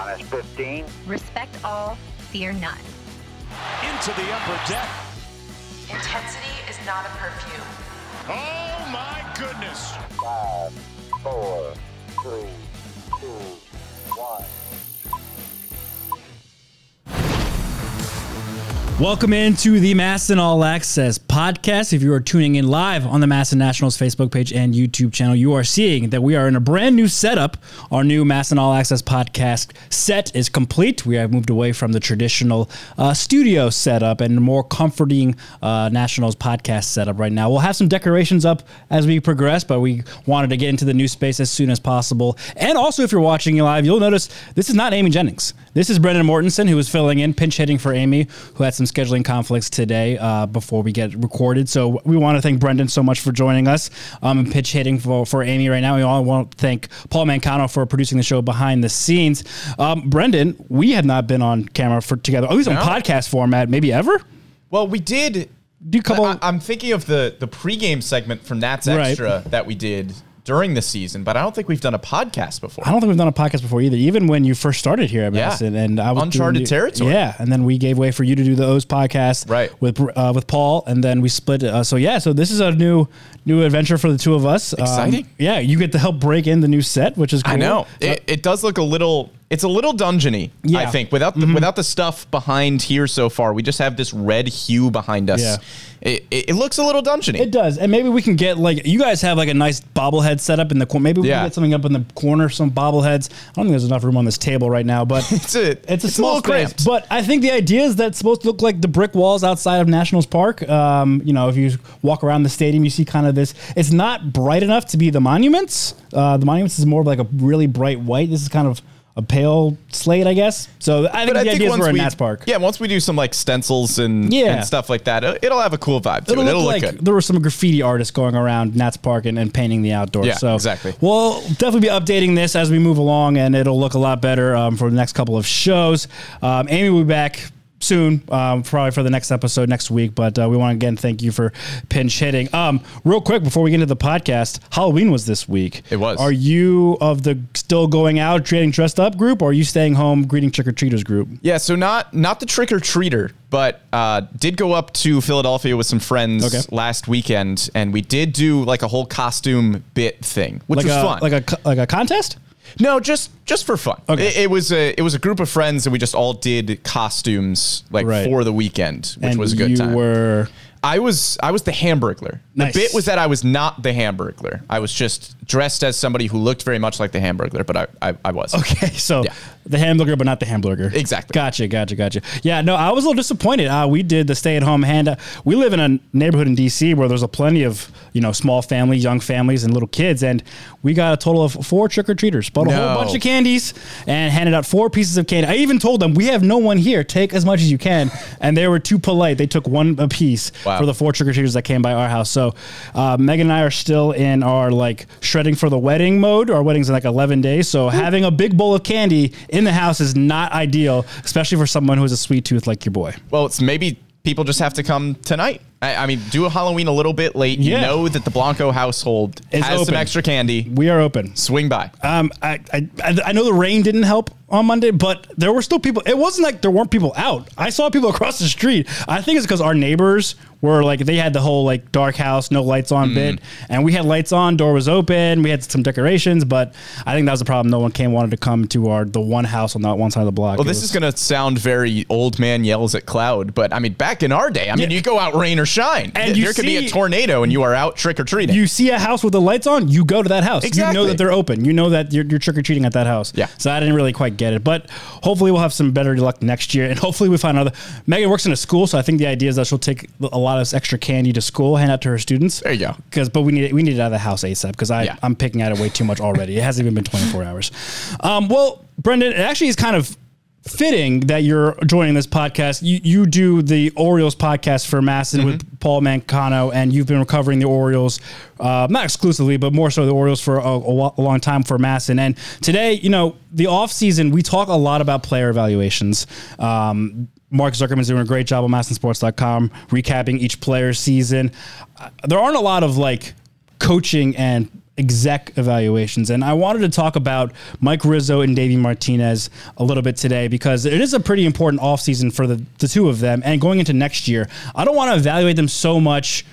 On S15. Respect all, fear none. Into the upper deck. Intensity is not a perfume. Oh my goodness. Five, four, three, two, one. Welcome into the MASN All Access podcast. If you are tuning in live on the MASN Nationals Facebook page and YouTube channel, you are seeing that we are in a brand new setup. Our new MASN All Access podcast set is complete. We have moved away from the traditional uh, studio setup and more comforting uh, Nationals podcast setup right now. We'll have some decorations up as we progress, but we wanted to get into the new space as soon as possible. And also, if you're watching live, you'll notice this is not Amy Jennings. This is Brendan Mortensen, who is filling in, pinch hitting for Amy, who had some scheduling conflicts today uh, before we get recorded. So we want to thank Brendan so much for joining us um, and pitch hitting for, for Amy right now. We all want to thank Paul Mancano for producing the show behind the scenes. Um, Brendan, we have not been on camera for together, at least on No. podcast format, maybe ever. Well, we did. Do a couple. I, am thinking of the the pregame segment from Nats Right. Extra that we did during the season, but I don't think we've done a podcast before. I don't think we've done a podcast before either. Even when you first started here at Yeah. And I was Uncharted doing territory. Yeah, and then we gave way for you to do the O's podcast, Right. With uh, with Paul, and then we split. Uh, so yeah, so this is a new new adventure for the two of us. Um, Exciting. yeah, you get to help break in the new set, which is cool. I know it, it does look a little. It's a little dungeony. Yeah. I think without the, without the stuff behind here so far, we just have this red hue behind us. Yeah. It, it, it looks a little dungeony. It does, and maybe we can get like you guys have like a nice bobblehead set up in the corner. Maybe we Yeah. can get something up in the corner, some bobbleheads. I don't think there's enough room on this table right now, but It's a- it's a it's small little space. cramped. But I think the idea is that it's supposed to look like the brick walls outside of Nationals Park. Um, you know, if you walk around the stadium, you see kind of this. It's not bright enough to be the monuments. Uh, the monuments is more of like a really bright white. This is kind of a pale slate, I guess. So I think But the idea is we're in we, Nats Park. yeah, once we do some like stencils and, Yeah. and stuff like that, it- it'll have a cool vibe to It'll it. look It'll look like good. there were some graffiti artists going around Nats Park and, and painting the outdoors. Yeah, so exactly. We'll definitely be updating this as we move along, and it'll look a lot better um, for the next couple of shows. Um, Amy will be back soon, um, probably for the next episode next week. But uh, we want to again thank you for pinch hitting. Um, real quick before we get into the podcast, Halloween was this week. It was. Are you of the still going out, getting dressed up group, or are you staying home, greeting trick or treaters group? Yeah, so not not the trick or treater, but uh, did go up to Philadelphia with some friends Okay. last weekend, and we did do like a whole costume bit thing, which like was a fun. like a like a contest. No, just just for fun. Okay. It, it was a it was a group of friends, and we just all did costumes like Right. for the weekend, which and was a good you time. were I was I was the Hamburglar. The bit was that I was not the Hamburglar. I was just dressed as somebody who looked very much like the Hamburglar, but I I, I was. Okay, so Yeah. the hamburger, but not the hamburger. Exactly. Gotcha, gotcha, gotcha. Yeah, no, I was a little disappointed. Uh, we did the stay-at-home hand. We live in a neighborhood in DC where there's a plenty of you know small families, young families, and little kids, and we got a total of four trick or treaters. Bought a No. whole bunch of candies and handed out four pieces of candy. I even told them we have no one here. Take as much as you can, and they were too polite. They took one a piece Wow. For the four trick or treaters that came by our house. So uh, Megan and I are still in our like shredding for the wedding mode. Our wedding's in like 11 days. So having a big bowl of candy in the house is not ideal, especially for someone who has a sweet tooth like your boy. Well, it's maybe people just have to come tonight. I, I mean, do a Halloween a little bit late. Yeah. You know that the Blanco household It's has open. some extra candy. We are open. Swing by. Um, I, I I know the rain didn't help on Monday, but there were still people. It wasn't like there weren't people out. I saw people across the street. I think it's because our neighbors were like they had the whole like dark house, no lights on bit, and we had lights on. Door was open. We had some decorations, but I think that was the problem. No one came wanted to come to our the one house on that one side of the block. Well, this is going to sound very old man yells at cloud, but I mean, back in our day, I mean, Yeah. you go out rain or shine. And there could be a tornado and you are out trick or treating. You see a house with the lights on, you go to that house. You know that they're open. You know that you're, you're trick or treating at that house. Yeah. So I didn't really quite get it, but hopefully we'll have some better luck next year, and hopefully we find another. Megan works in a school, so I think the idea is that she'll take a lot of extra candy to school, hand out to her students. There you go. Because, but we need it, we need it out of the house ASAP because I Yeah. I'm picking at it way too much already. It hasn't even been 24 hours. Um, well, Brendan, it actually is kind of fitting that you're joining this podcast. You you do the Orioles podcast for MASN with Paul Mancano, and you've been covering the Orioles, uh, not exclusively, but more so the Orioles for a, a a long time for MASN. And today, you know, the off season, we talk a lot about player evaluations. Um, Mark Zuckerman's doing a great job on MASNsports.com recapping each player's season. Uh, there aren't a lot of like coaching and exec evaluations. And I wanted to talk about Mike Rizzo and Davey Martinez a little bit today because it is a pretty important offseason for the, the two of them. And going into next year, I don't want to evaluate them so much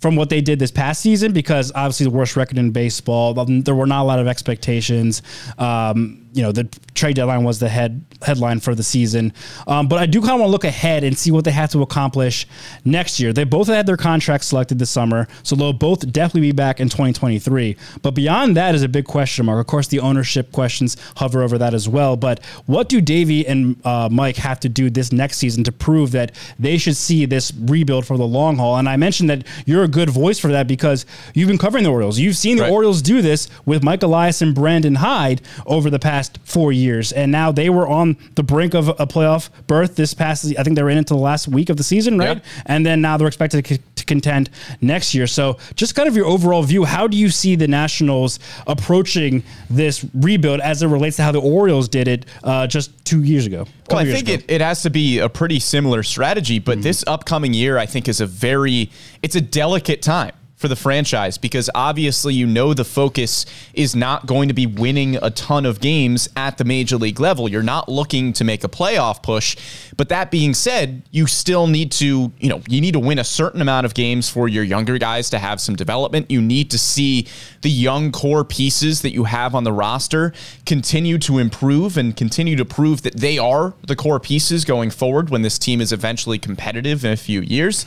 from what they did this past season because obviously the worst record in baseball. There were not a lot of expectations. Um, you know, the trade deadline was the head headline for the season. Um, but I do kind of want to look ahead and see what they have to accomplish next year. They both had their contracts selected this summer, so they'll both definitely be back in 2023. But beyond that is a big question mark. Of course, the ownership questions hover over that as well. But what do Davey and uh, Mike have to do this next season to prove that they should see this rebuild for the long haul? And I mentioned that you're a good voice for that because you've been covering the Orioles. You've seen the Right. Orioles do this with Mike Elias and Brandon Hyde over the past four years, and now they were on the brink of a playoff berth this past. I think they were in into the last week of the season, right? Yeah. And then now they're expected to, c- to contend next year. So, just kind of your overall view. How do you see the Nationals approaching this rebuild as it relates to how the Orioles did it uh, just two years ago? Well, I think it, it has to be a pretty similar strategy, but this upcoming year, I think, is a very it's a delicate time for the franchise because obviously you know the focus is not going to be winning a ton of games at the major league level. You're not looking to make a playoff push. But that being said, you still need to, you know, you need to win a certain amount of games for your younger guys to have some development. You need to see the young core pieces that you have on the roster continue to improve and continue to prove that they are the core pieces going forward when this team is eventually competitive in a few years.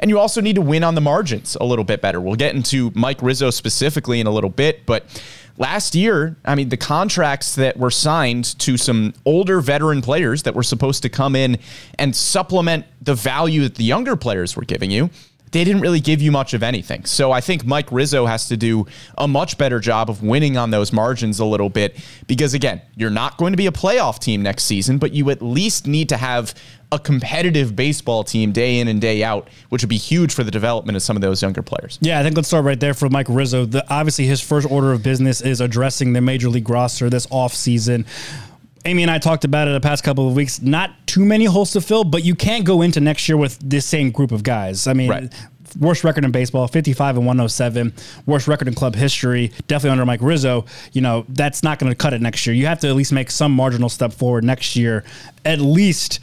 And you also need to win on the margins a little bit better. We'll get into Mike Rizzo specifically in a little bit, but last year, I mean, the contracts that were signed to some older veteran players that were supposed to come in and supplement the value that the younger players were giving you, they didn't really give you much of anything. So I think Mike Rizzo has to do a much better job of winning on those margins a little bit because, again, you're not going to be a playoff team next season, but you at least need to have a competitive baseball team day in and day out, which would be huge for the development of some of those younger players. Yeah, I think let's start right there for Mike Rizzo. The, obviously, his first order of business is addressing the major league roster this offseason. Amy and I talked about it the past couple of weeks. Not too many holes to fill, but you can't go into next year with this same group of guys. I mean, Right. worst record in baseball, 55 and 107, worst record in club history, definitely under Mike Rizzo. You know, that's not going to cut it next year. You have to at least make some marginal step forward next year, at least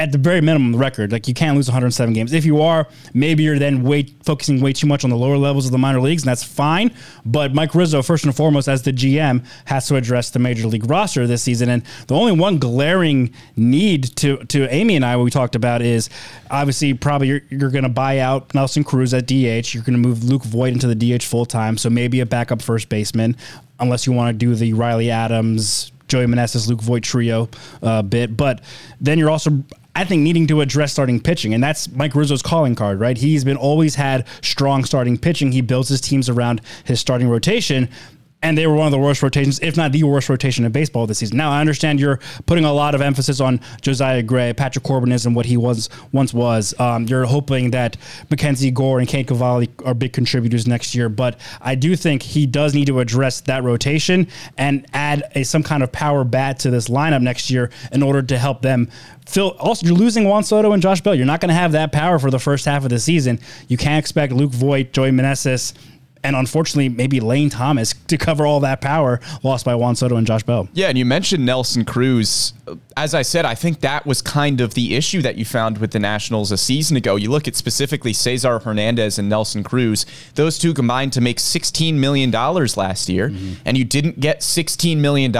at the very minimum the record. Like you can't lose 107 games. If you are, maybe you're then way focusing way too much on the lower levels of the minor leagues, and that's fine. But Mike Rizzo, first and foremost, as the GM, has to address the major league roster this season. And the only one glaring need to to Amy and I, we talked about is obviously probably you're, you're going to buy out Nelson Cruz at DH. You're going to move Luke Voit into the DH full time, so maybe a backup first baseman, unless you want to do the Riley Adams. Joey Meneses, Luke Voit trio uh, bit, but then you're also, I think, needing to address starting pitching, and that's Mike Rizzo's calling card, right? He's been always had strong starting pitching. He builds his teams around his starting rotation. And they were one of the worst rotations, if not the worst rotation in baseball this season. Now I understand you're putting a lot of emphasis on Josiah Gray, Patrick Corbin is what he was once was. Um, you're hoping that Mackenzie Gore and Cade Cavalli are big contributors next year, but I do think he does need to address that rotation and add a some kind of power bat to this lineup next year in order to help them fill. Also, you're losing Juan Soto and Josh Bell. You're not going to have that power for the first half of the season. You can't expect Luke Voit, Joey Meneses, and unfortunately, maybe Lane Thomas to cover all that power lost by Juan Soto and Josh Bell. Yeah, and you mentioned Nelson Cruz. As I said, I think that was kind of the issue that you found with the Nationals a season ago. You look at specifically Cesar Hernandez and Nelson Cruz; those two combined to make $16 million last year, mm-hmm. and you didn't get $16 million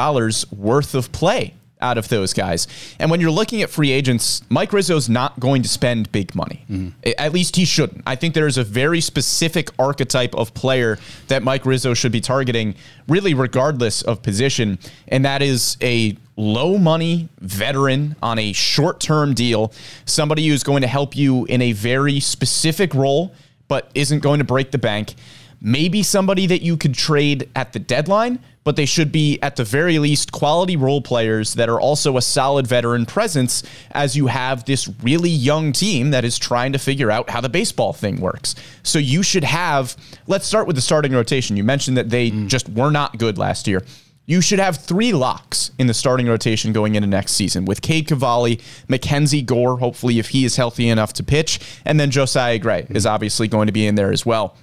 worth of play out of those guys. And when you're looking at free agents, Mike Rizzo's not going to spend big money. Mm-hmm. I- At least he shouldn't. I think there is a very specific archetype of player that Mike Rizzo should be targeting, really regardless of position, and that is a low money veteran on a short term deal, somebody who's going to help you in a very specific role, but isn't going to break the bank. Maybe somebody that you could trade at the deadline, but they should be at the very least quality role players that are also a solid veteran presence as you have this really young team that is trying to figure out how the baseball thing works. So you should have, let's start with the starting rotation. You mentioned that they mm. just were not good last year. You should have three locks in the starting rotation going into next season with Cade Cavalli, Mackenzie Gore, hopefully if he is healthy enough to pitch, and then Josiah Gray is obviously going to be in there as well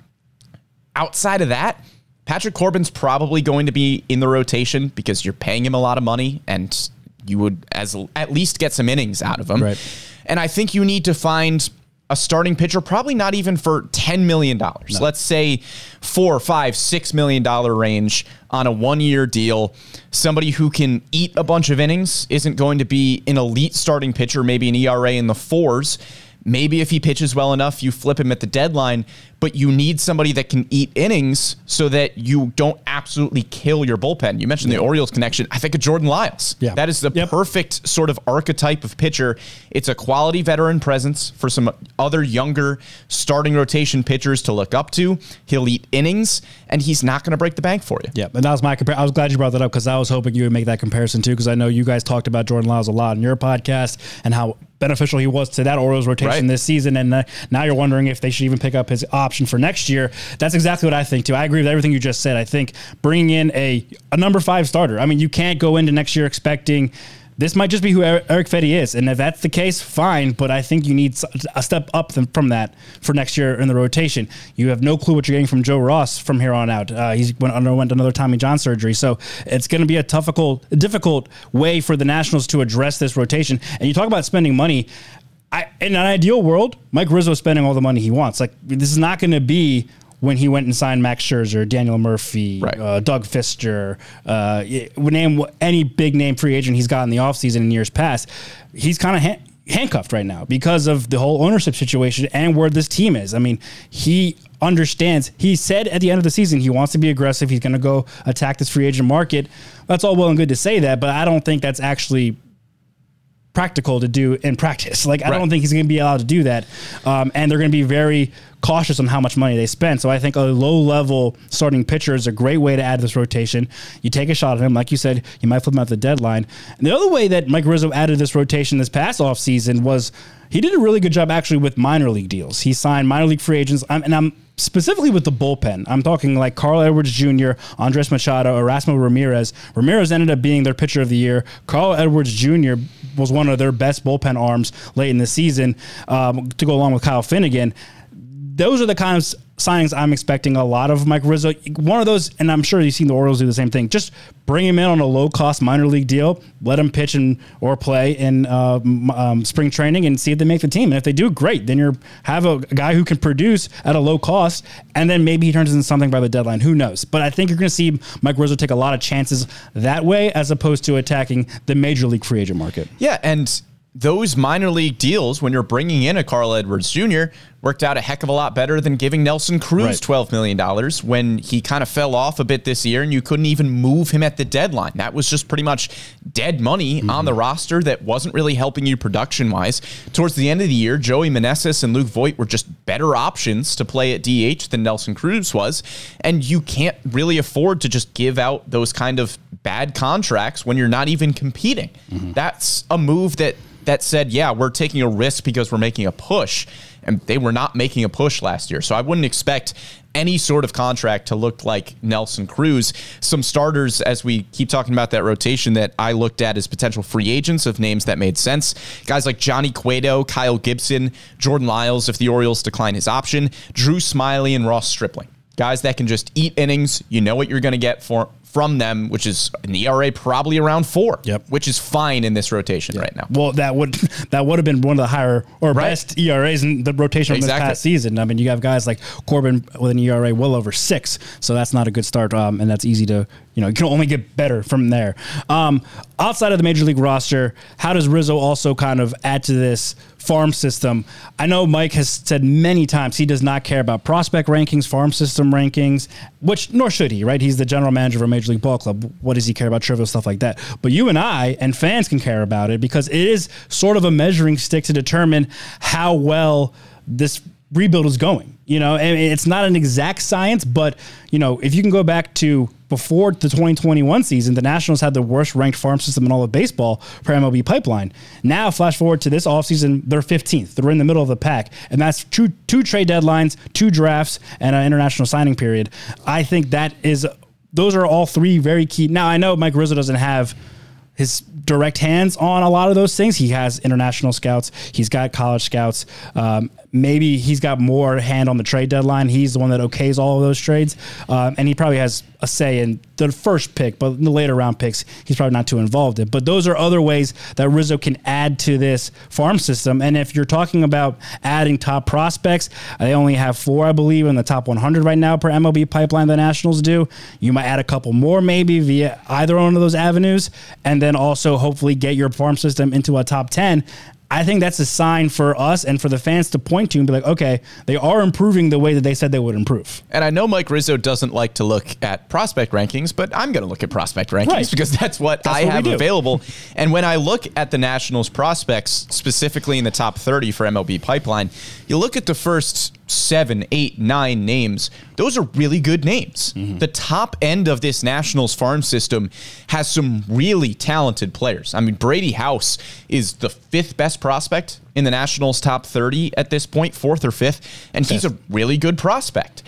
outside of that, Patrick Corbin's probably going to be in the rotation because you're paying him a lot of money and you would as at least get some innings out of him. Right. And I think you need to find a starting pitcher, probably not even for $10 million. Let's say four, five, six million dollar range on a one year deal. Somebody who can eat a bunch of innings isn't going to be an elite starting pitcher, maybe an ERA in the fours. Maybe if he pitches well enough, you flip him at the deadline, but you need somebody that can eat innings so that you don't absolutely kill your bullpen. You mentioned the Orioles connection. I think of Jordan Lyles. Yeah. That is the Yep. perfect sort of archetype of pitcher. It's a quality veteran presence for some other younger starting rotation pitchers to look up to. He'll eat innings, and he's not going to break the bank for you. Yeah, and that was my compare. I was glad you brought that up because I was hoping you would make that comparison too. Because I know you guys talked about Jordan Lyles a lot in your podcast and how beneficial he was to that Orioles rotation Right. this season. And uh, now you're wondering if they should even pick up his option for next year. That's exactly what I think too. I agree with everything you just said. I think bringing in a a number five starter. I mean, you can't go into next year expecting. This might just be who Erick Fedde is, and if that's the case, fine. But I think you need a step up from that for next year in the rotation. You have no clue what you're getting from Joe Ross from here on out. Uh, went, underwent another Tommy John surgery, so it's going to be a difficult, difficult way for the Nationals to address this rotation. And you talk about spending money. I, in an ideal world, Mike Rizzo spending all the money he wants. Like this is not going to be when he went and signed Max Scherzer, Daniel Murphy, Right. uh, Doug Fister, uh, name any big name free agent he's got in the offseason in years past. He's kind of ha- handcuffed right now because of the whole ownership situation and where this team is. I mean, he understands. He said at the end of the season he wants to be aggressive. He's going to go attack this free agent market. That's all well and good to say that, but I don't think that's actually practical to do in practice. Like I Right. don't think he's going to be allowed to do that, um, and they're going to be very cautious on how much money they spend. So I think a low level starting pitcher is a great way to add this rotation. You take a shot at him, like you said, you might flip him at the deadline. And the other way that Mike Rizzo added this rotation this past offseason was he did a really good job actually with minor league deals. He signed minor league free agents, I'm, and I'm specifically with the bullpen. I'm talking like Carl Edwards Jr., Andres Machado, Erasmo Ramirez. Ramirez ended up being their pitcher of the year. Carl Edwards Jr. was one of their best bullpen arms late in the season um, to go along with Kyle Finnegan. Those are the kind of s- signings I'm expecting a lot of Mike Rizzo. One of those, and I'm sure you've seen the Orioles do the same thing. Just bring him in on a low cost minor league deal, let him pitch and or play in uh, um, spring training, and see if they make the team. And if they do, great. Then you have a guy who can produce at a low cost, and then maybe he turns into something by the deadline. Who knows? But I think you're going to see Mike Rizzo take a lot of chances that way, as opposed to attacking the major league free agent market. Yeah, and those minor league deals, when you're bringing in a Carl Edwards Jr., worked out a heck of a lot better than giving Nelson Cruz Right. $12 million when he kind of fell off a bit this year and you couldn't even move him at the deadline. That was just pretty much dead money mm-hmm. on the roster that wasn't really helping you production wise. Towards the end of the year, Joey Meneses and Luke Voit were just better options to play at DH than Nelson Cruz was. And you can't really afford to just give out those kind of bad contracts when you're not even competing. Mm-hmm. That's a move that that said, yeah, we're taking a risk because we're making a push. And they were not making a push last year. So I wouldn't expect any sort of contract to look like Nelson Cruz. Some starters, as we keep talking about that rotation, that I looked at as potential free agents of names that made sense. Guys like Johnny Cueto, Kyle Gibson, Jordan Lyles, if the Orioles decline his option, Drew Smyly, and Ross Stripling. Guys that can just eat innings. You know what you're going to get for from them, which is an ERA probably around four, Yep. which is fine in this rotation right now. Well, that would that would have been one of the higher or Right. best ERAs in the rotation from Exactly. this past season. I mean, you have guys like Corbin with an ERA well over six, so that's not a good start, um, and that's easy to you know you can only get better from there. Um, outside of the major league roster, how does Rizzo also kind of add to this farm system? I know Mike has said many times he does not care about prospect rankings, farm system rankings, which nor should he, right? He's the general manager of a major league ball club. What does he care about trivial stuff like that? But you and I and fans can care about it because it is sort of a measuring stick to determine how well this rebuild is going. You know, and it's not an exact science, but you know, if you can go back to before the 2021 season, the Nationals had the worst ranked farm system in all of baseball for MLB pipeline. Now, flash forward to this offseason, they're 15th. They're in the middle of the pack. And that's two, two trade deadlines, two drafts, and an international signing period. I think that is, those are all three very key. Now, I know Mike Rizzo doesn't have his direct hands on a lot of those things. He has international scouts. He's got college scouts. Um, maybe he's got more hand on the trade deadline. He's the one that okays all of those trades, um, and he probably has a say in the first pick, but in the later round picks, he's probably not too involved in. But those are other ways that Rizzo can add to this farm system. And if you're talking about adding top prospects, they only have four, I believe, in the top 100 right now per MLB pipeline. The Nationals do. You might add a couple more maybe via either one of those avenues, and then also hopefully get your farm system into a top 10. I think that's a sign for us and for the fans to point to and be like, okay, they are improving the way that they said they would improve. And I know Mike Rizzo doesn't like to look at prospect rankings, but I'm going to look at prospect rankings Right. because that's what That's I what have available. And when I look at the Nationals prospects, specifically in the top 30 for MLB Pipeline, you look at the first seven, eight, nine names, those are really good names. Mm-hmm. The top end of this Nationals farm system has some really talented players. I mean, Brady House is the fifth best prospect in the Nationals top 30 at this point, fourth or fifth, and he's a really good prospect.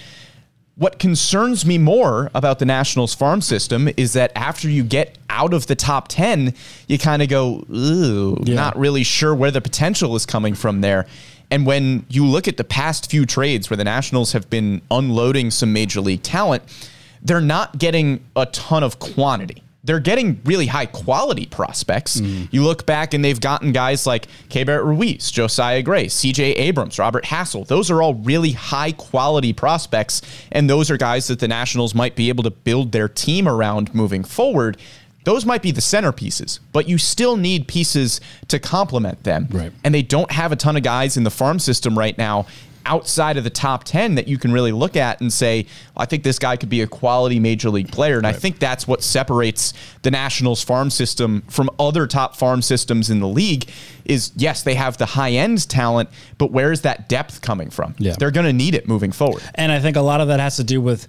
What concerns me more about the Nationals farm system is that after you get out of the top 10, you kind of go, ooh, Yeah. not really sure where the potential is coming from there. And when you look at the past few trades where the Nationals have been unloading some major league talent, they're not getting a ton of quantity. They're getting really high quality prospects. Mm-hmm. You look back and they've gotten guys like Keibert Ruiz, Josiah Gray, CJ Abrams, Robert Hassell. Those are all really high quality prospects. And those are guys that the Nationals might be able to build their team around moving forward. Those might be the centerpieces, but you still need pieces to complement them. Right. And they don't have a ton of guys in the farm system right now outside of the top 10 that you can really look at and say, I think this guy could be a quality major league player. And I think that's what separates the Nationals farm system from other top farm systems in the league is yes, they have the high end talent, but where is that depth coming from? Yeah. They're going to need it moving forward. And I think a lot of that has to do with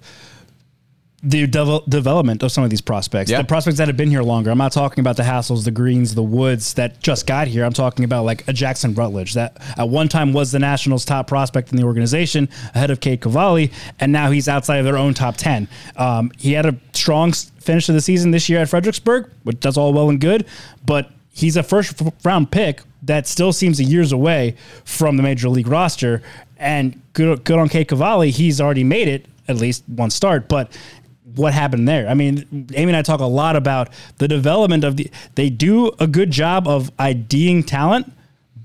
the devel- development of some of these prospects. Yeah. The prospects that have been here longer. I'm not talking about the Hassells, the Greens, the Woods that just got here. I'm talking about like a Jackson Rutledge that at one time was the Nationals' top prospect in the organization ahead of Cade Cavalli, and now he's outside of their own top 10. Um, he had a strong finish to the season this year at Fredericksburg, which that's all well and good, but he's a first round pick that still seems years away from the major league roster. And good, good on Cade Cavalli. He's already made it at least one start, but what happened there? I mean, Amy and I talk a lot about the development of the. They do a good job of IDing talent,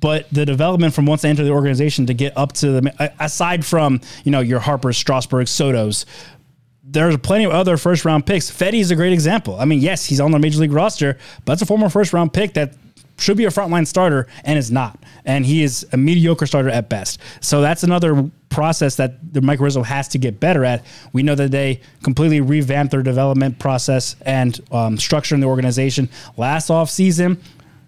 but the development from once they enter the organization to get up to the aside from you know your Harper's, Strasburg, Soto's. There's plenty of other first round picks. Fedde is a great example. I mean, yes, he's on the major league roster, but that's a former first round pick that should be a frontline starter and is not. And he is a mediocre starter at best. So that's another process that the Mike Rizzo has to get better at. We know that they completely revamped their development process and um, structure in the organization last offseason.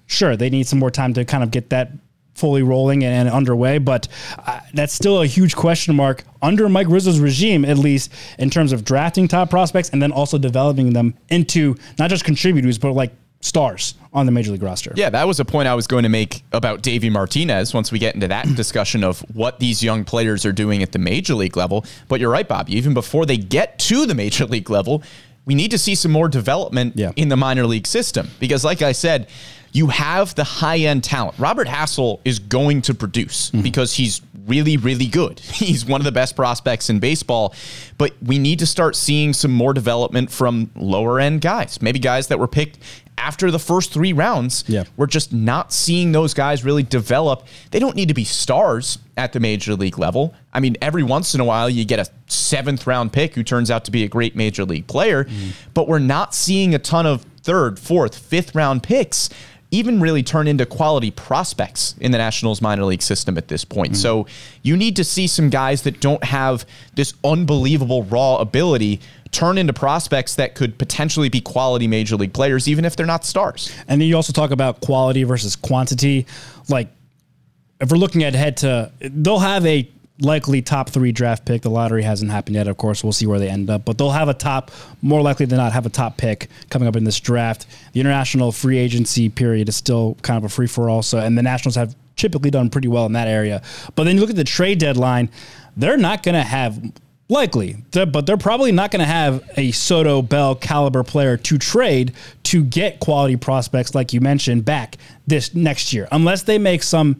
Sure, they need some more time to kind of get that fully rolling and, and underway, but uh, that's still a huge question mark under Mike Rizzo's regime, at least in terms of drafting top prospects and then also developing them into not just contributors, but like stars on the major league roster. Yeah, that was a point I was going to make about Davey Martinez once we get into that discussion of what these young players are doing at the major league level. But you're right, Bobby. Even before they get to the major league level, we need to see some more development Yeah. in the minor league system. Because, like I said, you have the high end talent. Robert Hassell is going to produce mm-hmm. because he's really, really good. He's one of the best prospects in baseball. But we need to start seeing some more development from lower end guys, maybe guys that were picked after the first three rounds. Yeah. We're just not seeing those guys really develop. They don't need to be stars at the major league level. I mean, every once in a while you get a seventh round pick who turns out to be a great major league player, mm-hmm. but we're not seeing a ton of third, fourth, fifth round picks even really turn into quality prospects in the Nationals minor league system at this point. Mm-hmm. So you need to see some guys that don't have this unbelievable raw ability turn into prospects that could potentially be quality major league players, even if they're not stars. And then you also talk about quality versus quantity. Like, if we're looking ahead to, they'll have a likely top three draft pick. The lottery hasn't happened yet, of course. We'll see where they end up. But they'll have a top, more likely than not, have a top pick coming up in this draft. The international free agency period is still kind of a free for all. So, and the Nationals have typically done pretty well in that area. But then you look at the trade deadline, they're not going to have Likely, but they're probably not going to have a Soto Bell caliber player to trade to get quality prospects, like you mentioned, back this next year, unless they make some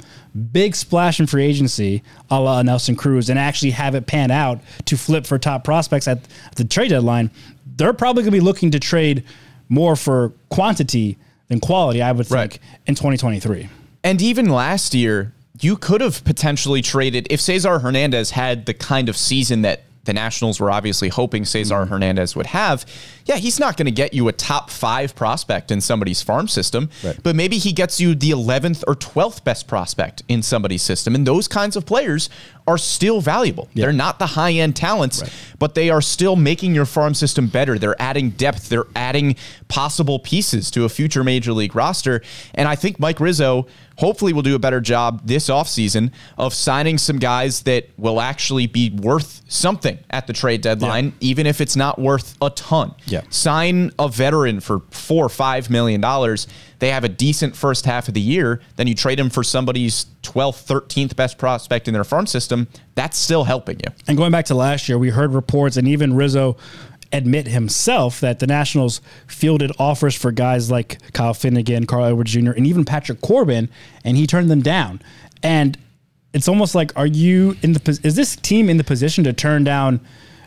big splash in free agency, a la Nelson Cruz, and actually have it pan out to flip for top prospects at the trade deadline. They're probably going to be looking to trade more for quantity than quality, I would think, Right. in 2023. And even last year, you could have potentially traded if Cesar Hernandez had the kind of season that the Nationals were obviously hoping Cesar mm. Hernandez would have. Yeah, he's not going to get you a top five prospect in somebody's farm system, Right. but maybe he gets you the 11th or 12th best prospect in somebody's system. And those kinds of players are still valuable. They're not the high end talents, but they are still making your farm system better. They're adding depth, they're adding possible pieces to a future major league roster. And I think Mike Rizzo hopefully will do a better job this offseason of signing some guys that will actually be worth something at the trade deadline, even if it's not worth a ton. Yeah. Sign a veteran for four or five million dollars. They have a decent first half of the year. Then you trade him for somebody's 12th, 13th best prospect in their farm system. That's still helping you. And going back to last year, we heard reports, and even Rizzo admit himself that the Nationals fielded offers for guys like Kyle Finnegan, Carl Edwards Jr., and even Patrick Corbin, and he turned them down. And it's almost like, are you in the is this team in the position to turn down,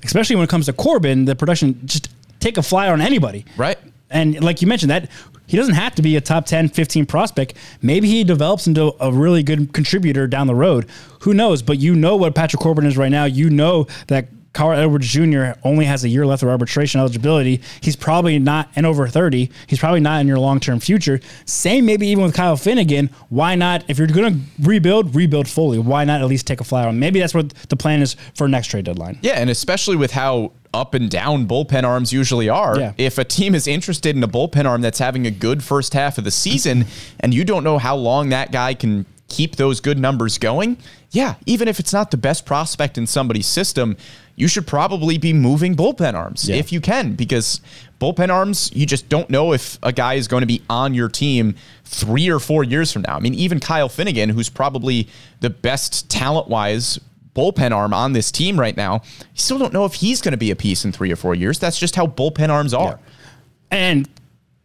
especially when it comes to Corbin, the production just take a flyer on anybody, Right. And like you mentioned, that he doesn't have to be a top 10, 15 prospect. Maybe he develops into a really good contributor down the road. Who knows? But you know what Patrick Corbin is right now. You know that Carl Edwards Jr. only has a year left of arbitration eligibility. He's probably not, and over 30, he's probably not in your long term future. Same maybe even with Kyle Finnegan. Why not, if you're going to rebuild, rebuild fully? Why not at least take a flyer on? Maybe that's what the plan is for next trade deadline. Yeah, and especially with how up and down bullpen arms usually are. Yeah. If a team is interested in a bullpen arm that's having a good first half of the season and you don't know how long that guy can keep those good numbers going, yeah, even if it's not the best prospect in somebody's system, you should probably be moving bullpen arms Yeah. if you can because bullpen arms, you just don't know if a guy is going to be on your team three or four years from now. I mean, even Kyle Finnegan, who's probably the best talent wise bullpen arm on this team right now, you still don't know if he's going to be a piece in three or four years. That's just how bullpen arms are. And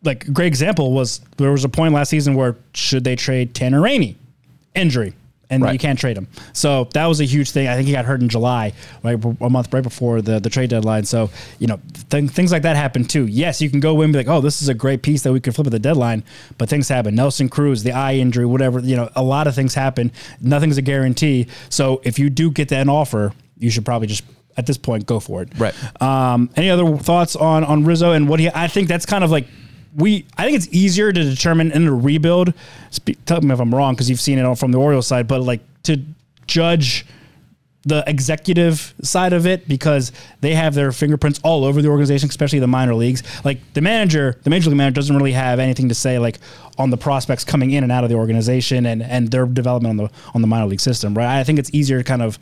like a great example was there was a point last season where should they trade Tanner Rainey? Injury. And Right. you can't trade him. So that was a huge thing. I think he got hurt in July, right, a month right before the, the trade deadline. So, you know, th- things like that happen too. Yes, you can go in and be like, oh, this is a great piece that we could flip at the deadline, but things happen. Nelson Cruz, the eye injury, whatever, you know, a lot of things happen. Nothing's a guarantee. So if you do get that offer, you should probably just at this point go for it. Right. Um, any other thoughts on on Rizzo and what he? I think that's kind of like we. I think it's easier to determine in a rebuild. Tell me if I'm wrong because you've seen it all from the Orioles side, but like to judge the executive side of it because they have their fingerprints all over the organization, especially the minor leagues. Like the manager, the major league manager doesn't really have anything to say like on the prospects coming in and out of the organization and, and their development on the on the minor league system, right? I think it's easier to kind of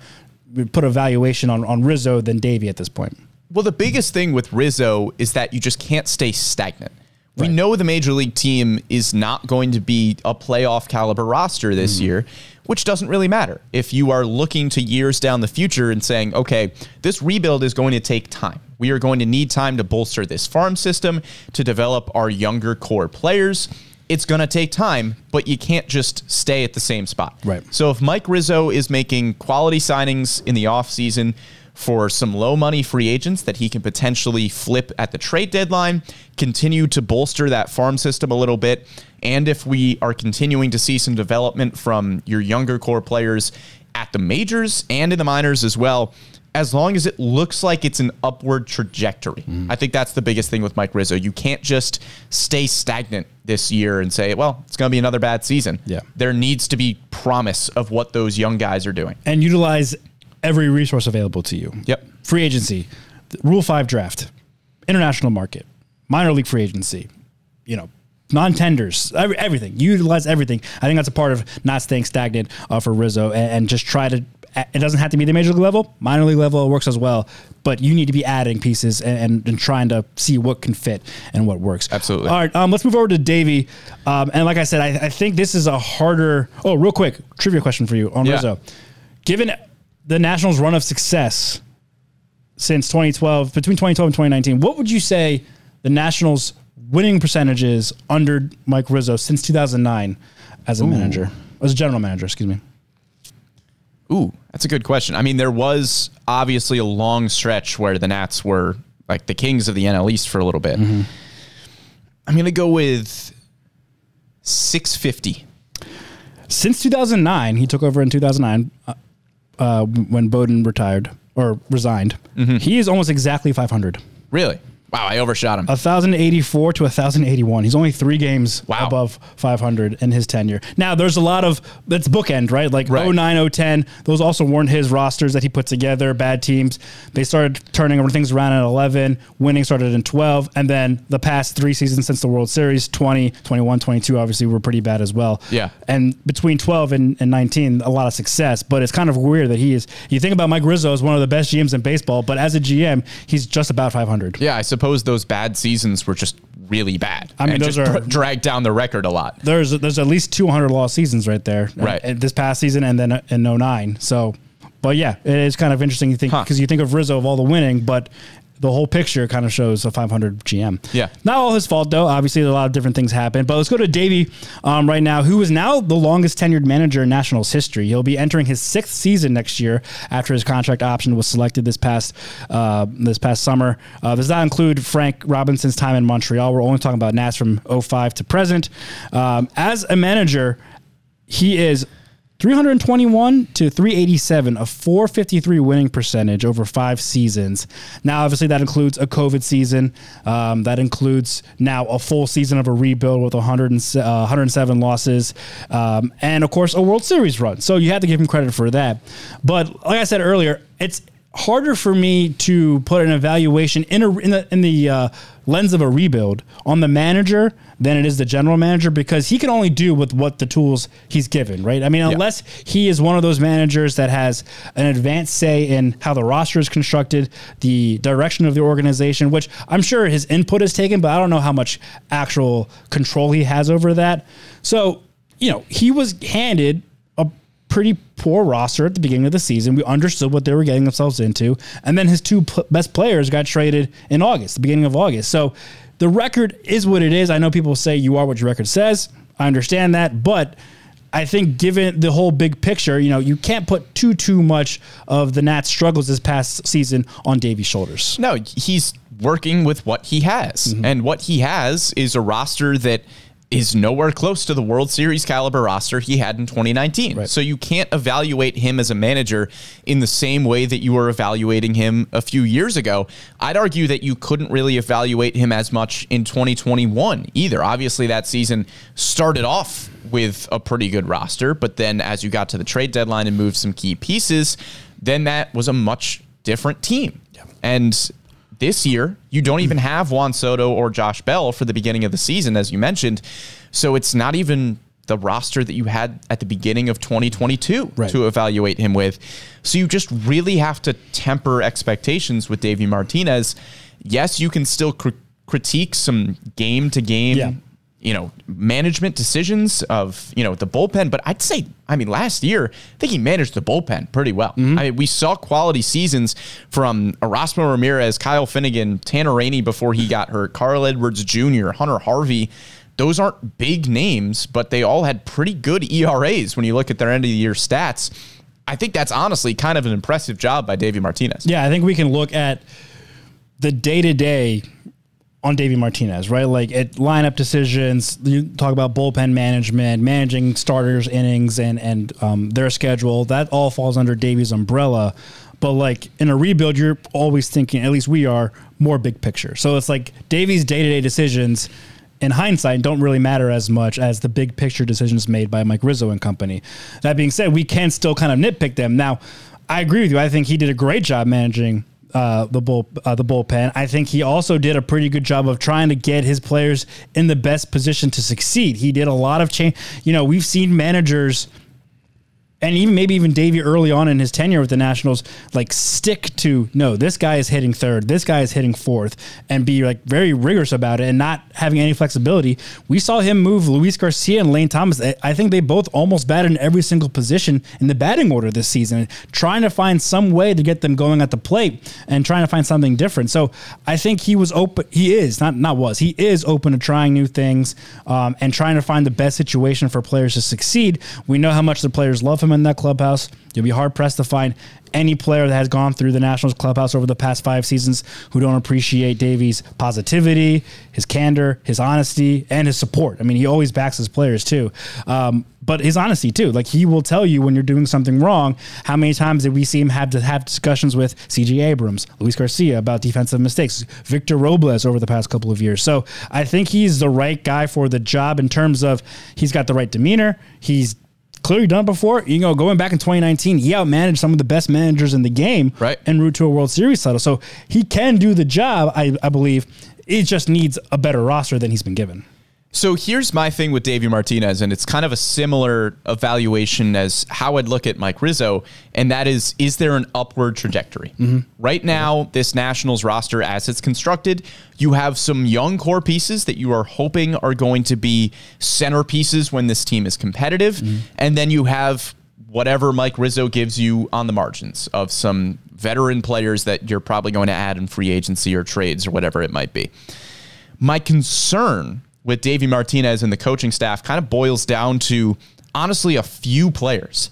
put a valuation on, on Rizzo than Davey at this point. Well, the biggest thing with Rizzo is that you just can't stay stagnant. We know the major league team is not going to be a playoff caliber roster this mm-hmm. year, which doesn't really matter. If you are looking to years down the future and saying, okay, this rebuild is going to take time. We are going to need time to bolster this farm system, to develop our younger core players. It's going to take time, but you can't just stay at the same spot. Right. So if Mike Rizzo is making quality signings in the offseason for some low money free agents that he can potentially flip at the trade deadline, continue to bolster that farm system a little bit, and if we are continuing to see some development from your younger core players at the majors and in the minors as well, as long as it looks like it's an upward trajectory. Mm-hmm. I think that's the biggest thing with Mike Rizzo. You can't just stay stagnant this year and say, well, it's going to be another bad season. Yeah. There needs to be promise of what those young guys are doing. and utilize every resource available to you. Yep. Free agency, Rule 5 draft, international market, minor league free agency, you know, non-tenders, every, everything. Utilize everything. I think that's a part of not staying stagnant uh, for Rizzo and, and just try to it doesn't have to be the major league level. Minor league level works as well, but you need to be adding pieces and, and, and trying to see what can fit and what works. Absolutely. All right, um, let's move over to Davey. Um, and like I said, I, I think this is a harder. Oh, real quick, trivia question for you on Yeah. Rizzo. Given the Nationals' run of success, since 2012, between 2012 and 2019, what would you say the Nationals' winning percentage is under Mike Rizzo since 2009 as a manager, as a general manager? Excuse me. Ooh, that's a good question. I mean, there was obviously a long stretch where the Nats were like the kings of the NL East for a little bit. I'm going to go with 650. Since 2009, he took over in 2009 uh, uh, when Bowden retired or resigned. He is almost exactly 500. Really? Wow, I overshot him. 1,084 to 1,081. He's only three games Wow. above 500 in his tenure. Now, there's a lot of, that's bookend, right? Like Right. 09, 010, those also weren't his rosters that he put together, bad teams. They started turning over things around at 11, winning started in 12, and then the past three seasons since the World Series, 20, 21, 22, obviously were pretty bad as well. Yeah. And between 12 and, and 19, a lot of success, but it's kind of weird that he is, you think about Mike Rizzo as one of the best GMs in baseball, but as a GM, he's just about 500. yeah, I suppose those bad seasons were just really bad. I mean, and those just are- dra- dragged down the record a lot. there's there's at least 200 lost seasons right there. Right. uh, this past season and then in 09. So, but yeah, it is kind of interesting you think Huh. because you think of Rizzo of all the winning, but the whole picture kind of shows a 500 GM. Yeah. Not all his fault though. Obviously, a lot of different things happen. But let's go to Davey um, right now, who is now the longest tenured manager in Nationals history. He'll be entering his sixth season next year after his contract option was selected this past uh, this past summer. Uh, does not include Frank Robinson's time in Montreal. We're only talking about Nats from 05 to present. Um, as a manager, he is 321 to 387, a 453 winning percentage over five seasons. Now, obviously, that includes a COVID season. Um, that includes now a full season of a rebuild with 100 and, uh, 107 losses, um, and of course, a World Series run. So you have to give him credit for that. But like I said earlier, it's harder for me to put an evaluation in a in the in the uh, lens of a rebuild on the manager than it is the general manager because he can only do with what the tools he's given, right? I mean, unless he is one of those managers that has an advanced say in how the roster is constructed, the direction of the organization, which I'm sure his input is taken, but I don't know how much actual control he has over that. So, you know, he was handed pretty poor roster at the beginning of the season. We understood what they were getting themselves into, and then his two p- best players got traded in August, the beginning of August. So the record is what it is. I know people say you are what your record says. I understand that, but I think given the whole big picture, you know, you can't put too too much of the Nats' struggles this past season on Davey's shoulders. No, he's working with what he has. Mm-hmm. And what he has is a roster that is nowhere close to the World Series caliber roster he had in 2019. Right. So you can't evaluate him as a manager in the same way that you were evaluating him a few years ago. I'd argue that you couldn't really evaluate him as much in 2021 either. Obviously, that season started off with a pretty good roster, but then as you got to the trade deadline and moved some key pieces, then that was a much different team. And this year, you don't even have Juan Soto or Josh Bell for the beginning of the season, as you mentioned. So it's not even the roster that you had at the beginning of 2022 Right. to evaluate him with. So you just really have to temper expectations with Davey Martinez. Yes, you can still cr- critique some game to game. You know, management decisions of, you know, the bullpen. But I'd say, I mean, last year, I think he managed the bullpen pretty well. Mm-hmm. I mean, we saw quality seasons from Erasmo Ramirez, Kyle Finnegan, Tanner Rainey before he got hurt, Carl Edwards Jr., Hunter Harvey. Those aren't big names, but they all had pretty good ERAs when you look at their end of the year stats. I think that's honestly kind of an impressive job by Davey Martinez. Yeah, I think we can look at the day to day on Davey Martinez, right? Like at lineup decisions, you talk about bullpen management, managing starters, innings, and and um, their schedule. That all falls under Davey's umbrella. But like in a rebuild, you're always thinking, at least we are, more big picture. So it's like Davey's day to day decisions. In hindsight, don't really matter as much as the big picture decisions made by Mike Rizzo and company. That being said, we can still kind of nitpick them. Now, I agree with you. I think he did a great job managing uh, the bull uh, the bullpen. I think he also did a pretty good job of trying to get his players in the best position to succeed. He did a lot of change. You know, we've seen managers and even maybe even Davey early on in his tenure with the Nationals, like stick to no, this guy is hitting third, this guy is hitting fourth, and be like very rigorous about it and not having any flexibility. We saw him move Luis Garcia and Lane Thomas. I- think they both almost batted in every single position in the batting order this season, trying to find some way to get them going at the plate and trying to find something different. So I think he was open. He is not not was. He is open to trying new things um, and trying to find the best situation for players to succeed. We know how much the players love him in that clubhouse. You'll be hard pressed to find any player that has gone through the Nationals clubhouse over the past five seasons who don't appreciate Davey's positivity, his candor, his honesty, and his support. I mean, he always backs his players too. Um, but his honesty too. Like he will tell you when you're doing something wrong. How many times did we see him have to have discussions with C.J. Abrams, Luis Garcia about defensive mistakes, Victor Robles over the past couple of years? So I think he's the right guy for the job in terms of he's got the right demeanor. He's clearly done it before. You know, going back in 2019, he outmanaged some of the best managers in the game Right. en route to a World Series title. So he can do the job, I, I believe. It just needs a better roster than he's been given. So here's my thing with Davey Martinez, and it's kind of a similar evaluation as how I'd look at Mike Rizzo, and that is, is there an upward trajectory? Mm-hmm. Right now, this Nationals roster, as it's constructed, you have some young core pieces that you are hoping are going to be centerpieces when this team is competitive, mm-hmm. and then you have whatever Mike Rizzo gives you on the margins of some veteran players that you're probably going to add in free agency or trades or whatever it might be. My concern with Davey Martinez and the coaching staff kind of boils down to honestly a few players.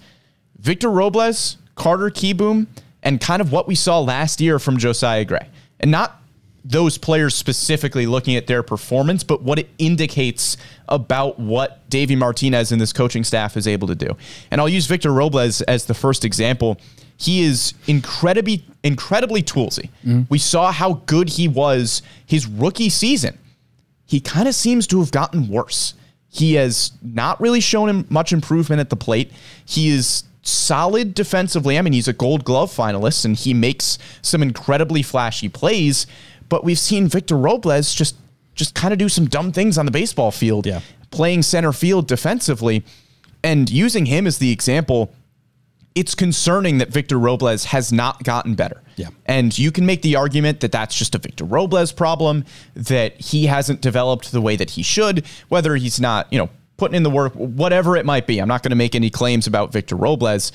Victor Robles, Carter Kieboom, and kind of what we saw last year from Josiah Gray. And not those players specifically looking at their performance, but what it indicates about what Davey Martinez and this coaching staff is able to do. And I'll use Victor Robles as the first example. He is incredibly, incredibly toolsy. Mm-hmm. We saw how good he was his rookie season he kind of seems to have gotten worse. He has not really shown him much improvement at the plate. He is solid defensively. I mean, he's a gold glove finalist and he makes some incredibly flashy plays, but we've seen Victor Robles just just kind of do some dumb things on the baseball field, Yeah. playing center field defensively. And using him as the example, it's concerning that Victor Robles has not gotten better. Yeah. And you can make the argument that that's just a Victor Robles problem, that he hasn't developed the way that he should, whether he's not, you know, putting in the work, whatever it might be. I'm not going to make any claims about Victor Robles,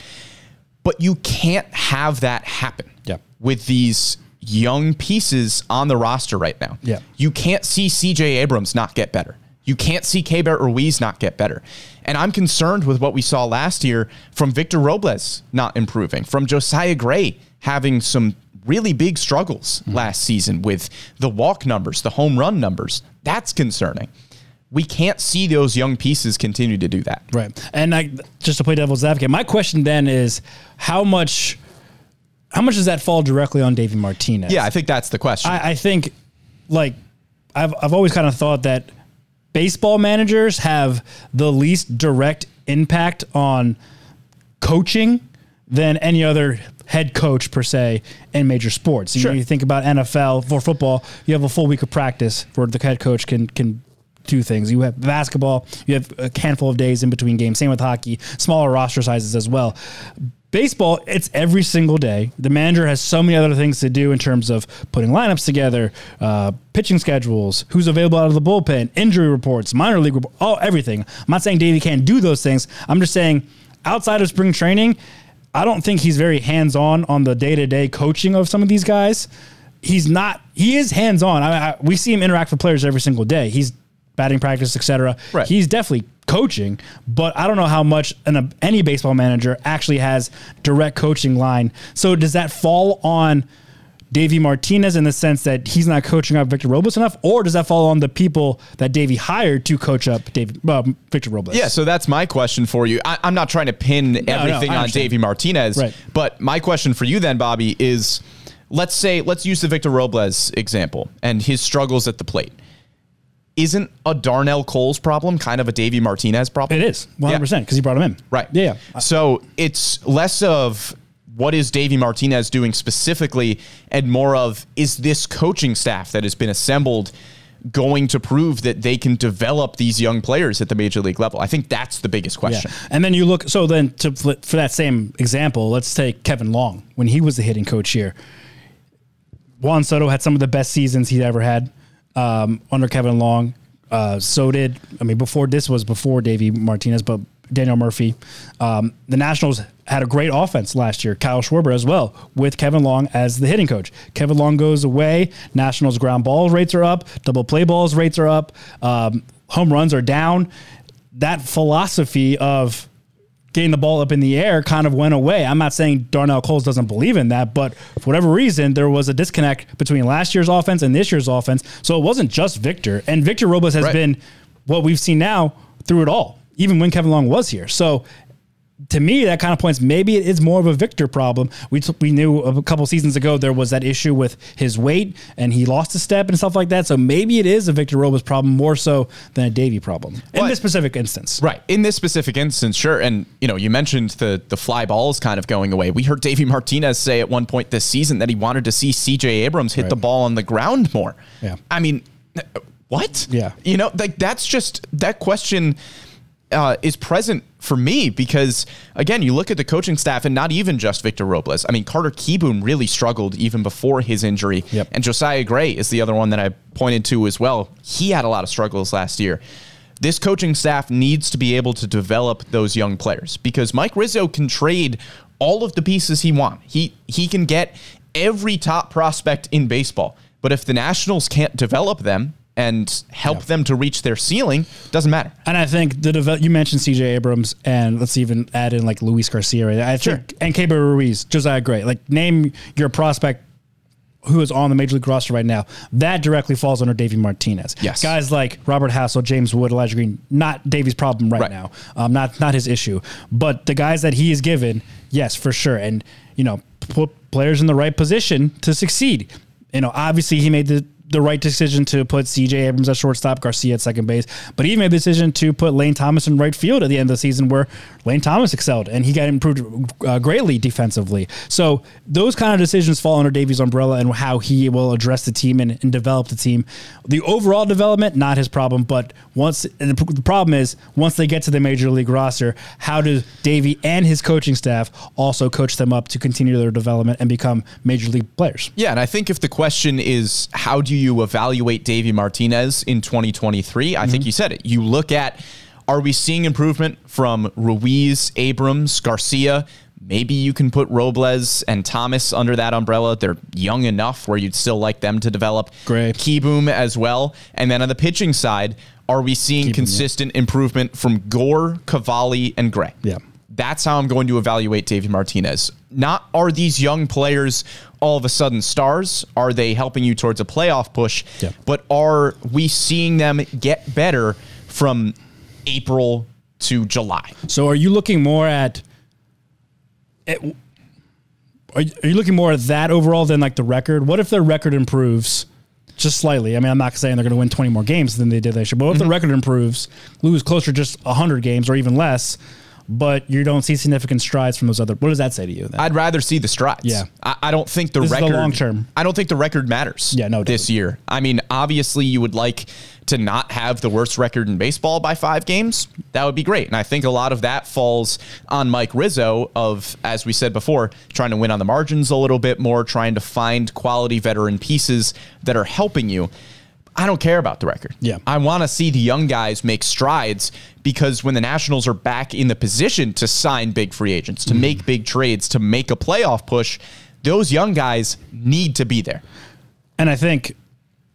but you can't have that happen Yeah. with these young pieces on the roster right now. Yeah. You can't see CJ Abrams not get better. You can't see Keibert Ruiz not get better. And I'm concerned with what we saw last year from Victor Robles not improving, from Josiah Gray having some really big struggles mm-hmm. last season with the walk numbers, the home run numbers. That's concerning. We can't see those young pieces continue to do that. Right. And I, just to play devil's advocate, my question then is how much how much does that fall directly on Davey Martinez? Yeah, I think that's the question. I, I think like I've I've always kind of thought that baseball managers have the least direct impact on coaching than any other head coach per se in major sports. You, know, Sure. you think about NFL for football, you have a full week of practice where the head coach can can do things. You have basketball, you have a handful of days in between games. Same with hockey, smaller roster sizes as well. Baseball, it's every single day. The manager has so many other things to do in terms of putting lineups together, uh, pitching schedules, who's available out of the bullpen, injury reports, minor league report, all everything. I'm not saying Davey can't do those things. I'm just saying outside of spring training, I don't think he's very hands on on the day to day coaching of some of these guys. He's not. He is hands on. I, I, we see him interact with players every single day. He's batting practice, etc. Right. He's definitely coaching, but I don't know how much an, any baseball manager actually has direct coaching line. So does that fall on Davey Martinez in the sense that he's not coaching up Victor Robles enough, or does that fall on the people that Davey hired to coach up David uh, Victor Robles? Yeah, so that's my question for you. I, I'm not trying to pin no, everything I on. Davey Martinez, Right. but my question for you then, Bobby, is let's say let's use the Victor Robles example and his struggles at the plate. Isn't a Darnell Coles problem kind of a Davey Martinez problem? it is 100 percent because he brought him in. Right. Yeah. yeah. So it's less of what is Davey Martinez doing specifically and more of is this coaching staff that has been assembled going to prove that they can develop these young players at the major league level? I think that's the biggest Yeah. question. And then you look, so then to for that same example, let's take Kevin Long when he was the hitting coach here. Juan Soto had some of the best seasons he'd ever had um, under Kevin Long. Uh, so did, I mean, before this was before Davey Martinez, but Daniel Murphy. Um, the Nationals had a great offense last year. Kyle Schwarber as well, with Kevin Long as the hitting coach. Kevin Long goes away. Nationals ground ball rates are up. Double play balls rates are up. Um, home runs are down. That philosophy of getting the ball up in the air kind of went away. I'm not saying Darnell Coles doesn't believe in that, but for whatever reason, there was a disconnect between last year's offense and this year's offense. So it wasn't just Victor. And Victor Robles has Right. been what we've seen now through it all, even when Kevin Long was here. So to me, that kind of points maybe it is more of a Victor problem. We t- we knew a couple seasons ago there was that issue with his weight and he lost a step and stuff like that. So maybe it is a Victor Robles problem more so than a Davey problem in But- this specific instance. Right. In this specific instance, sure. And you know, you mentioned the the fly balls kind of going away. We heard Davey Martinez say at one point this season that he wanted to see CJ Abrams hit Right. the ball on the ground more. Yeah. I mean, what? Yeah. You know, like that's just that question uh, is present for me because again, you look at the coaching staff and not even just Victor Robles. I mean, Carter Kieboom really struggled even before his injury, Yep. and Josiah Gray is the other one that I pointed to as well. He had a lot of struggles last year. This coaching staff needs to be able to develop those young players because Mike Rizzo can trade all of the pieces he wants. He he can get every top prospect in baseball, but if the Nationals can't develop them and help them to reach their ceiling, doesn't matter. And I think the you mentioned CJ Abrams, and let's even add in like Luis Garcia. Right? I think and Keibert Ruiz, Josiah Gray. Like name your prospect who is on the major league roster right now. That directly falls under Davey Martinez. Yes. guys like Robert Hassell, James Wood, Elijah Green. Not Davey's problem right, Right. now. Um, not not his issue. But the guys that he is given, yes, for sure. And you know, put players in the right position to succeed. You know, obviously he made the the right decision to put CJ Abrams at shortstop, Garcia at second base, but he made the decision to put Lane Thomas in right field at the end of the season where Lane Thomas excelled and he got improved uh, greatly defensively. So those kind of decisions fall under Davey's umbrella and how he will address the team and, and develop the team. The overall development, not his problem, but once the, problem is once they get to the major league roster, how does Davey and his coaching staff also coach them up to continue their development and become major league players? Yeah, and I think if the question is how do you evaluate Davey Martinez in 2023, I think mm-hmm. you said it. You look at are we seeing improvement from Ruiz, Abrams, Garcia? Maybe you can put Robles and Thomas under that umbrella. They're young enough where you'd still like them to develop. Gray. Kieboom as well. And then on the pitching side, are we seeing consistent improvement from Gore, Cavalli, and Gray? Yeah. That's how I'm going to evaluate David Martinez. Not are these young players all of a sudden stars? Are they helping you towards a playoff push? Yeah. But are we seeing them get better from April to July? So are you looking more at, at are, you- are you looking more at that overall than like the record? What if their record improves just slightly? I mean, I'm not saying they're going to win 20 more games than they did last year, but what if the mm-hmm. record improves, lose closer to just 100 games or even less, but you don't see significant strides from those other? What does that say to you? Then? I'd rather see the strides. Yeah. I, I don't think the This record long term. I don't think the record matters. Yeah, no, This year, I mean, obviously, you would like to not have the worst record in baseball by five games. That would be great, and I think a lot of that falls on Mike Rizzo of, as we said before, trying to win on the margins a little bit more, trying to find quality veteran pieces that are helping you. I don't care about the record. Yeah. I want to see the young guys make strides because when the Nationals are back in the position to sign big free agents, to make big trades, to make a playoff push, those young guys need to be there. And I think,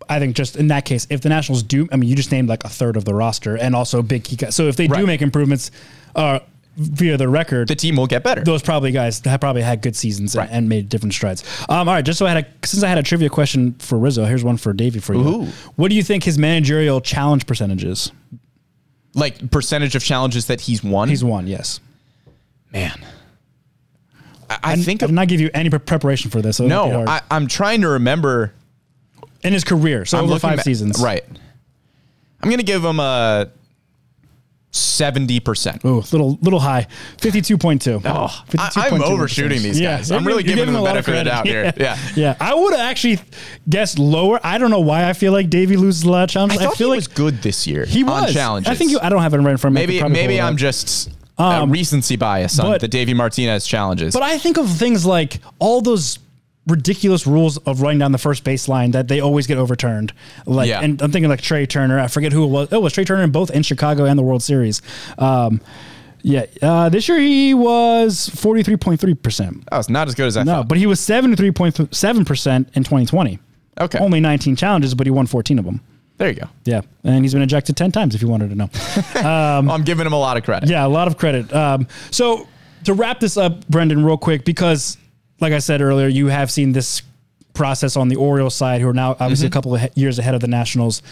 I think just in that case, if the Nationals do, I mean, you just named like a third of the roster and also big key guys. So if they do make improvements uh, via the record, The team will get better. those probably guys have probably had good seasons Right. and, made different strides. Um, all right, just so I had a since I had a trivia question for Rizzo, here's one for Davey for you. Ooh. What do you think his managerial challenge percentage is? like percentage of challenges that he's won. He's won, yes. man. I, I And think I did not give you any preparation for this. So it might be no. I, I'm trying to remember. in his career, so I'm over looking five back- seasons, Right. I'm gonna give him a seventy percent. Oh, little little high, fifty-two point two. Oh, I, am overshooting these guys. I'm really you're giving them a the benefit of the doubt here. Yeah. yeah. I would have actually guessed lower. I don't know why I feel like Davey loses a lot of challenges. I thought feel he like was good this year. he on was. challenges. I think you, I don't have it right in front of me. Maybe maybe I'm just Um, recency bias on but- the Davey Martinez challenges. But I think of things like all those ridiculous rules of running down the first baseline that they always get overturned. Like, Yeah. and I'm thinking like Trea Turner. I forget who it was. Oh, it was Trea Turner in both in Chicago and the World Series. Um, yeah, uh, this year he was 43.3 percent. oh, it's not as good as I thought. No, thought. but he was 73.7 percent in 2020. Okay. only 19 challenges, but he won 14 of them. there you go. Yeah, and he's been ejected 10 times. If you wanted to know. I'm giving him a lot of credit. Yeah, a lot of credit. Um, so to wrap this up, Brendan, real quick, because like I said earlier, you have seen this process on the Orioles side, who are now obviously a couple of years ahead of the Nationals.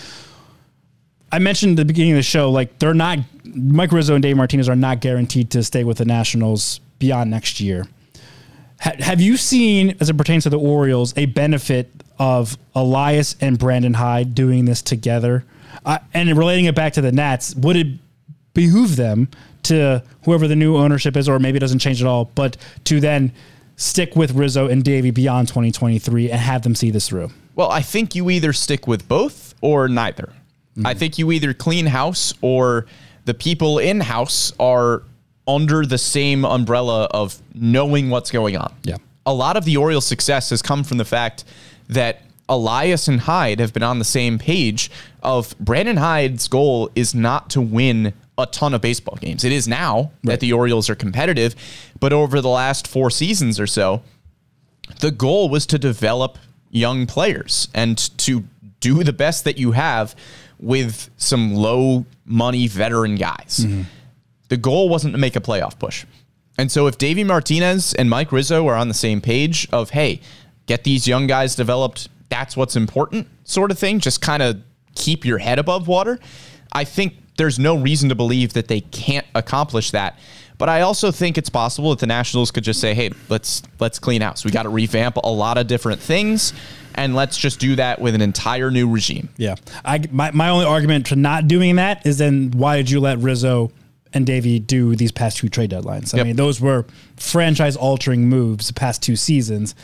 I mentioned at the beginning of the show, like they're not Mike Rizzo and Dave Martinez are not guaranteed to stay with the Nationals beyond next year. Ha- have you seen, as it pertains to the Orioles, a benefit of Elias and Brandon Hyde doing this together? Uh, and relating it back to the Nats, would it behoove them to whoever the new ownership is, or maybe it doesn't change at all, but to then stick with Rizzo and Davey beyond 2023 and have them see this through? Well, I think you either stick with both or neither. Mm-hmm. I think you either clean house or the people in house are under the same umbrella of knowing what's going on. Yeah. A lot of the Orioles' success has come from the fact that Elias and Hyde have been on the same page of Brandon Hyde's goal is not to win a ton of baseball games. It is now that the Orioles are competitive, but over the last 4 seasons or so, the goal was to develop young players and to do the best that you have with some low money veteran guys. Mm-hmm. The goal wasn't to make a playoff push. And so if Davey Martinez and Mike Rizzo are on the same page of, hey, get these young guys developed, that's what's important, sort of thing, just kind of keep your head above water, I think there's no reason to believe that they can't accomplish that. But I also think it's possible that the Nationals could just say, "Hey, let's let's clean house. We got to revamp a lot of different things, and let's just do that with an entire new regime." Yeah. I my, my only argument to not doing that is then why did you let Rizzo and Davey do these past two trade deadlines? I Yep. mean, those were franchise altering moves the past two seasons.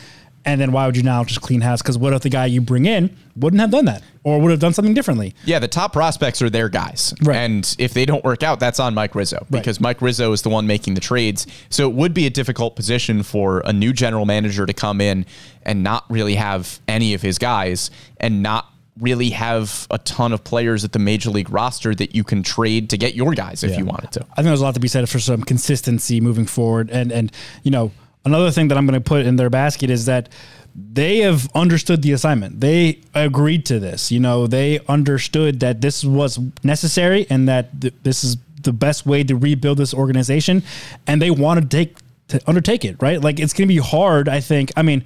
And then why would you now just clean house? Because what if the guy you bring in wouldn't have done that or would have done something differently? Yeah, the top prospects are their guys. Right. And if they don't work out, that's on Mike Rizzo because Mike Rizzo is the one making the trades. So it would be a difficult position for a new general manager to come in and not really have any of his guys and not really have a ton of players at the major league roster that you can trade to get your guys if Yeah. you wanted to. I think there's a lot to be said for some consistency moving forward. And and you know, another thing that I'm going to put in their basket is that they have understood the assignment. They agreed to this. You know, they understood that this was necessary and that th- this is the best way to rebuild this organization, and they want to take to undertake it. Right? Like it's going to be hard. I think. I mean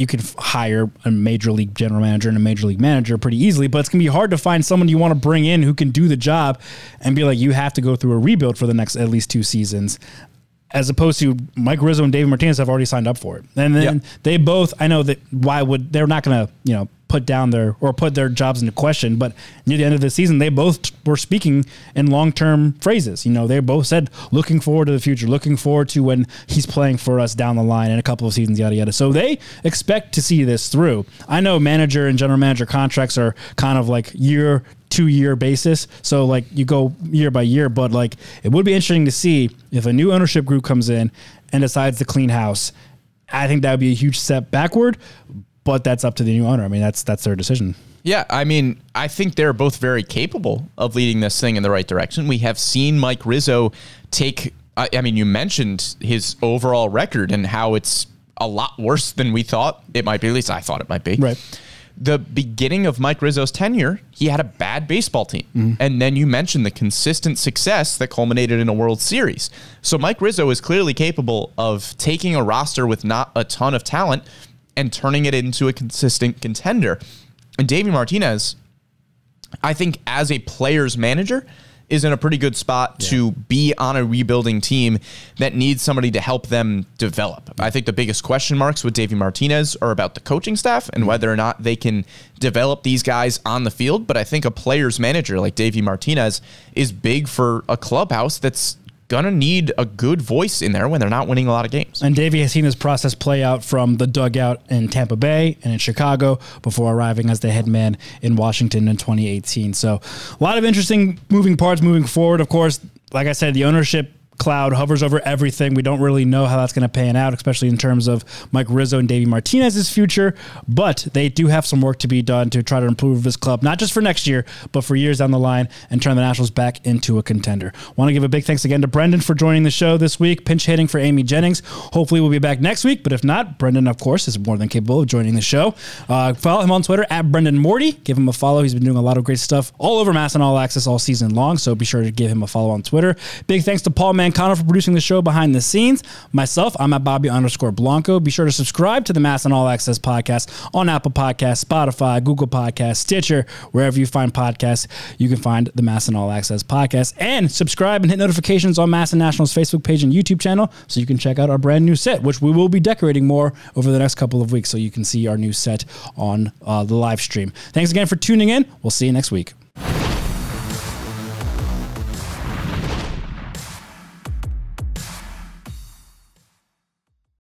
you f- hire a major league general manager and a major league manager pretty easily, but it's gonna be hard to find someone you want to bring in who can do the job and be like, you have to go through a rebuild for the next at least two seasons. As opposed to Mike Rizzo and David Martinez have already signed up for it, and then Yep. they both. I know that why would they're not going to you know put down their or put their jobs into question, but near the end of the season, they both were speaking in long term phrases. You know, they both said looking forward to the future, looking forward to when he's playing for us down the line in a couple of seasons, yada yada. So they expect to see this through. I know manager and general manager contracts are kind of like year two year basis. So like you go year by year, but like it would be interesting to see if a new ownership group comes in and decides to clean house. I think that would be a huge step backward, but that's up to the new owner. I mean, that's that's their decision. Yeah, I mean, I think they're both very capable of leading this thing in the right direction. We have seen Mike Rizzo take, I, I mean, you mentioned his overall record and how it's a lot worse than we thought it might be. At least I thought it might be. Right. The beginning of Mike Rizzo's tenure, he had a bad baseball team. Mm-hmm. And then you mentioned the consistent success that culminated in a World Series. So Mike Rizzo is clearly capable of taking a roster with not a ton of talent and turning it into a consistent contender. And Davey Martinez, I think as a player's manager, is in a pretty good spot to be on a rebuilding team that needs somebody to help them develop. I think the biggest question marks with Davey Martinez are about the coaching staff and whether or not they can develop these guys on the field. But I think a player's manager like Davey Martinez is big for a clubhouse that's gonna need a good voice in there when they're not winning a lot of games. And Davey has seen this process play out from the dugout in Tampa Bay and in Chicago before arriving as the head man in Washington in 2018. So, a lot of interesting moving parts moving forward. Of course, like I said, the ownership cloud hovers over everything. We don't really know how that's going to pan out, especially in terms of Mike Rizzo and Davey Martinez's future. But they do have some work to be done to try to improve this club, not just for next year, but for years down the line and turn the Nationals back into a contender. Want to give a big thanks again to Brendan for joining the show this week, pinch hitting for Amy Jennings. Hopefully, we'll be back next week. But if not, Brendan, of course, is more than capable of joining the show. Uh, follow him on Twitter at Brendan Morty. Give him a follow. He's been doing a lot of great stuff all over MASN All Access all season long. So be sure to give him a follow on Twitter. Big thanks to Paul Mancano for producing the show behind the scenes. Myself, I'm at Bobby underscore Blanco. Be sure to subscribe to the MASN All Access podcast on Apple Podcasts, Spotify, Google Podcasts, Stitcher, wherever you find podcasts. You can find the MASN All Access podcast and subscribe and hit notifications on MASN National's Facebook page and YouTube channel so you can check out our brand new set, which we will be decorating more over the next couple of weeks so you can see our new set on uh, the live stream. Thanks again for tuning in. We'll see you next week.